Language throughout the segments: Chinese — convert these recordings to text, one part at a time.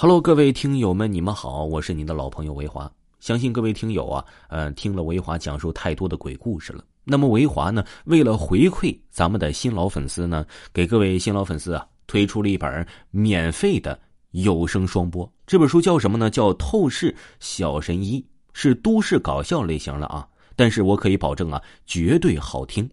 Hello，各位听友们，你们好，我是您的老朋友维华。相信各位听友啊，呃，听了维华讲述太多的鬼故事了。那么维华呢，为了回馈咱们的新老粉丝呢，给各位新老粉丝啊，推出了一本免费的有声双播。这本书叫什么呢？叫《透视小神医》，是都市搞笑类型的啊。但是我可以保证啊，绝对好听。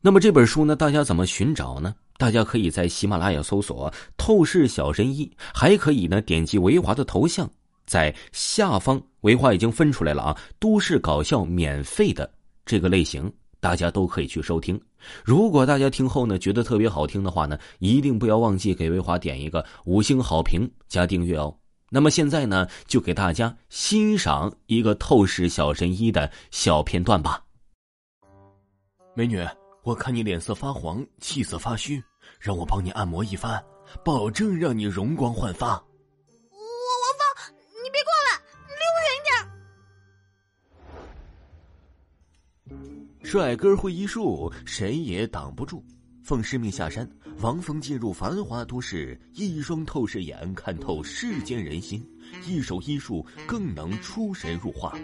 那么这本书呢，大家怎么寻找呢？大家可以在喜马拉雅搜索“透视小神医”，还可以呢点击维华的头像，在下方维华已经分出来了啊，都市搞笑免费的这个类型，大家都可以去收听。如果大家听后呢觉得特别好听的话呢，一定不要忘记给维华点一个五星好评加订阅哦。那么现在呢，就给大家欣赏一个透视小神医的小片段吧，美女。我看你脸色发黄，气色发虚，让我帮你按摩一番，保证让你容光焕发。我王峰，你别过来，离我远一点。帅哥会医术，谁也挡不住。奉师命下山，王峰进入繁华都市，一双透视眼看透世间人心，一手医术更能出神入化。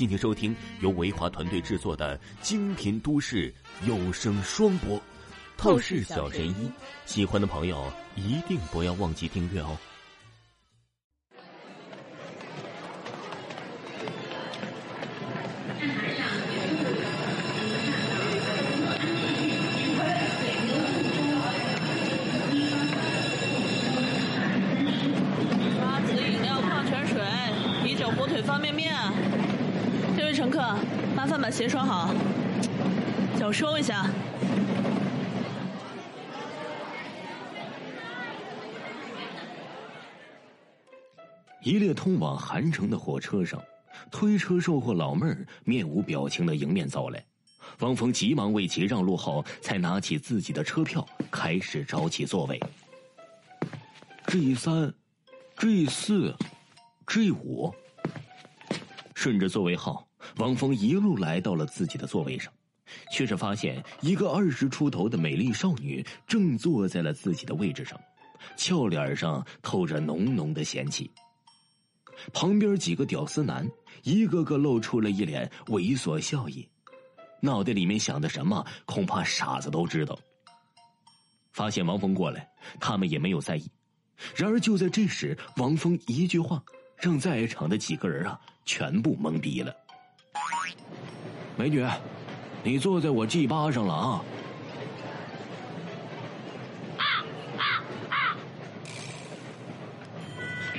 敬请收听由维华团队制作的精品都市有声双播《透视小神医》，喜欢的朋友一定不要忘记订阅哦。瓜子饮料、矿泉水、啤酒、火腿、方便面。乘客，麻烦把鞋穿好，脚收一下。一列通往韩城的火车上，推车售货老妹儿面无表情的迎面走来，王峰急忙为其让路后，才拿起自己的车票，开始找起座位。G 三、G 四、G 五，顺着座位号，王峰一路来到了自己的座位上，却是发现一个二十出头的美丽少女正坐在了自己的位置上，俏脸上透着浓浓的嫌弃。旁边几个屌丝男，一个个露出了一脸猥琐笑意，脑袋里面想的什么，恐怕傻子都知道。发现王峰过来，他们也没有在意。然而就在这时，王峰一句话，让在场的几个人啊，全部懵逼了。美女，你坐在我 G 八上了啊！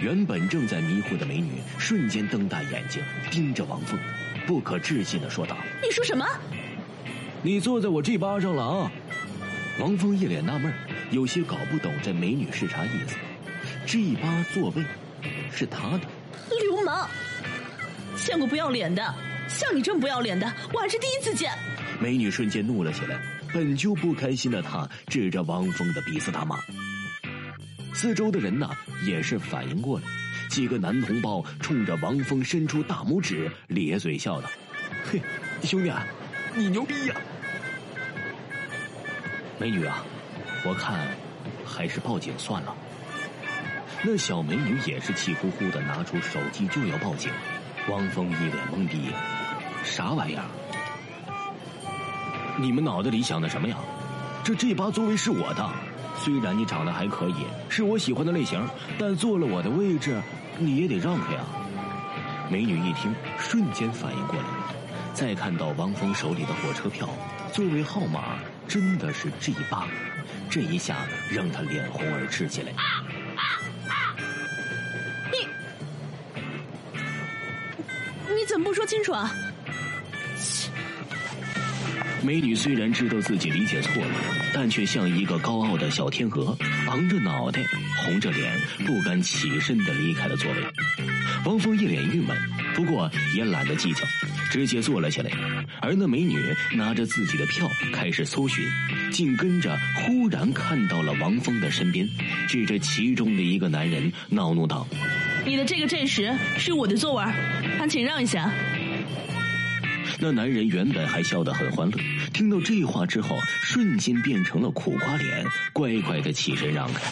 原本正在迷糊的美女瞬间瞪大眼睛盯着王峰，不可置信的说道：“你说什么？你坐在我 G 八上了啊？”王峰一脸纳闷，有些搞不懂这美女是啥意思。G 八座位是他的，流氓！见过不要脸的，像你这么不要脸的，我还是第一次见。美女瞬间怒了起来，本就不开心的她指着王峰的鼻子大骂。四周的人呐也是反应过来，几个男同胞冲着王峰伸出大拇指，咧嘴笑道：“嘿，兄弟，啊，你牛逼呀！”美女啊，我看还是报警算了。那小美女也是气呼呼的拿出手机就要报警，王峰一脸懵逼，啥玩意儿？你们脑袋里想的什么呀？这这把座位是我的，虽然你长得还可以，是我喜欢的类型，但坐了我的位置，你也得让开啊。美女一听，瞬间反应过来，再看到王峰手里的火车票，座位号码真的是 G 八，这一下让他脸红耳赤起来。你你怎么不说清楚啊？美女虽然知道自己理解错了，但却像一个高傲的小天鹅，昂着脑袋，红着脸，不敢起身的离开了座位。王峰一脸郁闷，不过也懒得计较，直接坐了下来。而那美女拿着自己的票开始搜寻，紧跟着忽然看到了王峰的身边，指着其中的一个男人恼怒道：“你的这个阵势是我的座位，还请让一下。”那男人原本还笑得很欢乐，听到这话之后，瞬间变成了苦瓜脸，乖乖的起身让开。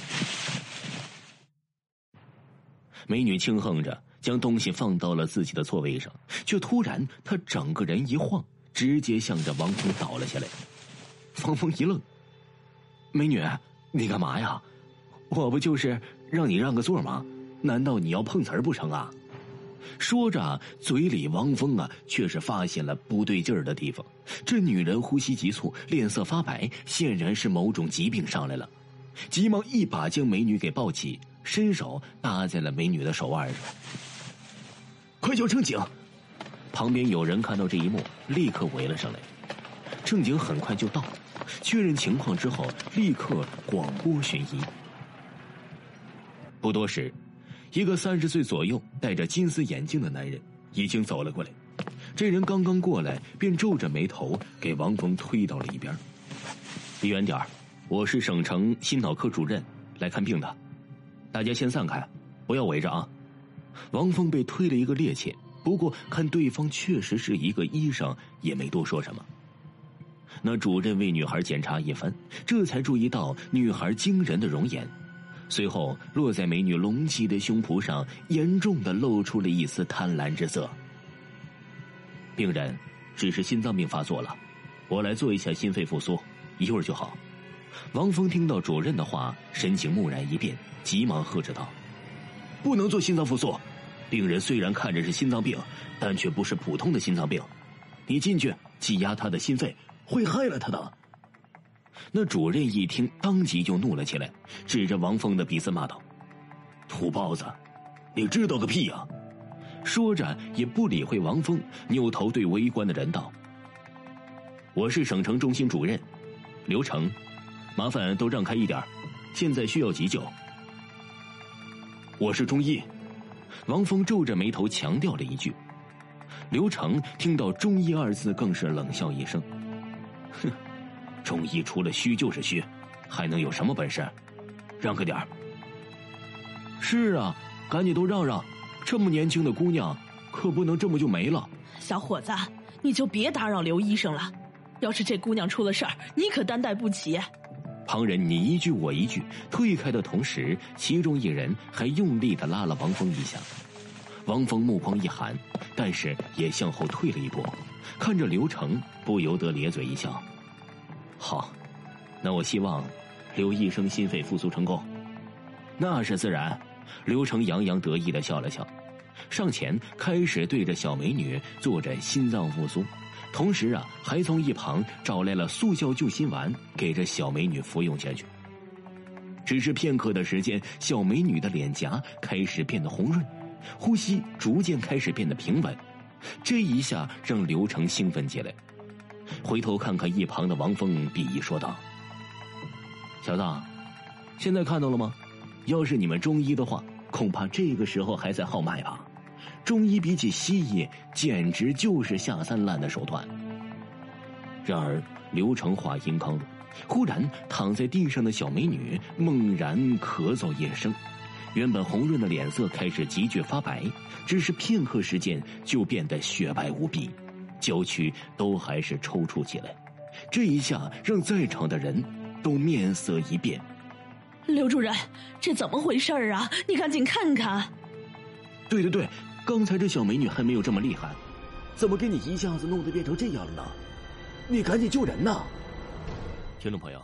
美女轻哼着，将东西放到了自己的座位上，却突然她整个人一晃，直接向着王峰倒了下来。王峰一愣：“美女，你干嘛呀？我不就是让你让个座吗？难道你要碰瓷儿不成啊？”说着，嘴里王峰啊，却是发现了不对劲儿的地方。这女人呼吸急促，脸色发白，显然是某种疾病上来了。急忙一把将美女给抱起，伸手搭在了美女的手腕上。快叫正警！旁边有人看到这一幕，立刻围了上来。正警很快就到，确认情况之后，立刻广播寻医。不多时。一个三十岁左右、戴着金丝眼镜的男人已经走了过来。这人刚刚过来，便皱着眉头给王峰推到了一边。离远点我是省城心脑科主任，来看病的。大家先散开，不要围着啊！王峰被推了一个趔趄，不过看对方确实是一个医生，也没多说什么。那主任为女孩检查一番，这才注意到女孩惊人的容颜。随后落在美女隆起的胸脯上，严重的露出了一丝贪婪之色。病人只是心脏病发作了，我来做一下心肺复苏，一会儿就好。王峰听到主任的话，神情蓦然一变，急忙喝着道：“不能做心脏复苏，病人虽然看着是心脏病，但却不是普通的心脏病，你进去挤压他的心肺，会害了他的。”那主任一听，当即就怒了起来，指着王峰的鼻子骂道：“土包子，你知道个屁呀！”说着也不理会王峰，扭头对围观的人道：“我是省城中心主任，刘成，麻烦都让开一点，现在需要急救。”我是中医，王峰皱着眉头强调了一句。刘成听到“中医”二字，更是冷笑一声：“哼。”中医除了虚就是虚，还能有什么本事？让开点儿。是啊，赶紧都让让！这么年轻的姑娘，可不能这么就没了。小伙子，你就别打扰刘医生了。要是这姑娘出了事儿，你可担待不起。旁人你一句我一句，退开的同时，其中一人还用力的拉了王峰一下。王峰目光一寒，但是也向后退了一步，看着刘成，不由得咧嘴一笑。好，那我希望刘医生心肺复苏成功。那是自然。刘成洋洋得意的笑了笑，上前开始对着小美女做着心脏复苏，同时啊，还从一旁找来了速效救心丸，给这小美女服用下去。只是片刻的时间，小美女的脸颊开始变得红润，呼吸逐渐开始变得平稳。这一下让刘成兴奋起来。回头看看一旁的王峰，鄙夷说道：“小子，现在看到了吗？要是你们中医的话，恐怕这个时候还在号脉吧。中医比起西医，简直就是下三滥的手段。”然而，刘成话音刚落，忽然躺在地上的小美女猛然咳嗽一声，原本红润的脸色开始急剧发白，只是片刻时间就变得雪白无比。郊区都还是抽搐起来，这一下让在场的人都面色一变。刘主任，这怎么回事啊？你赶紧看看。对对对，刚才这小美女还没有这么厉害，怎么给你一下子弄得变成这样了呢？你赶紧救人呐！听众朋友，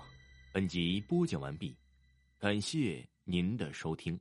本集播讲完毕，感谢您的收听。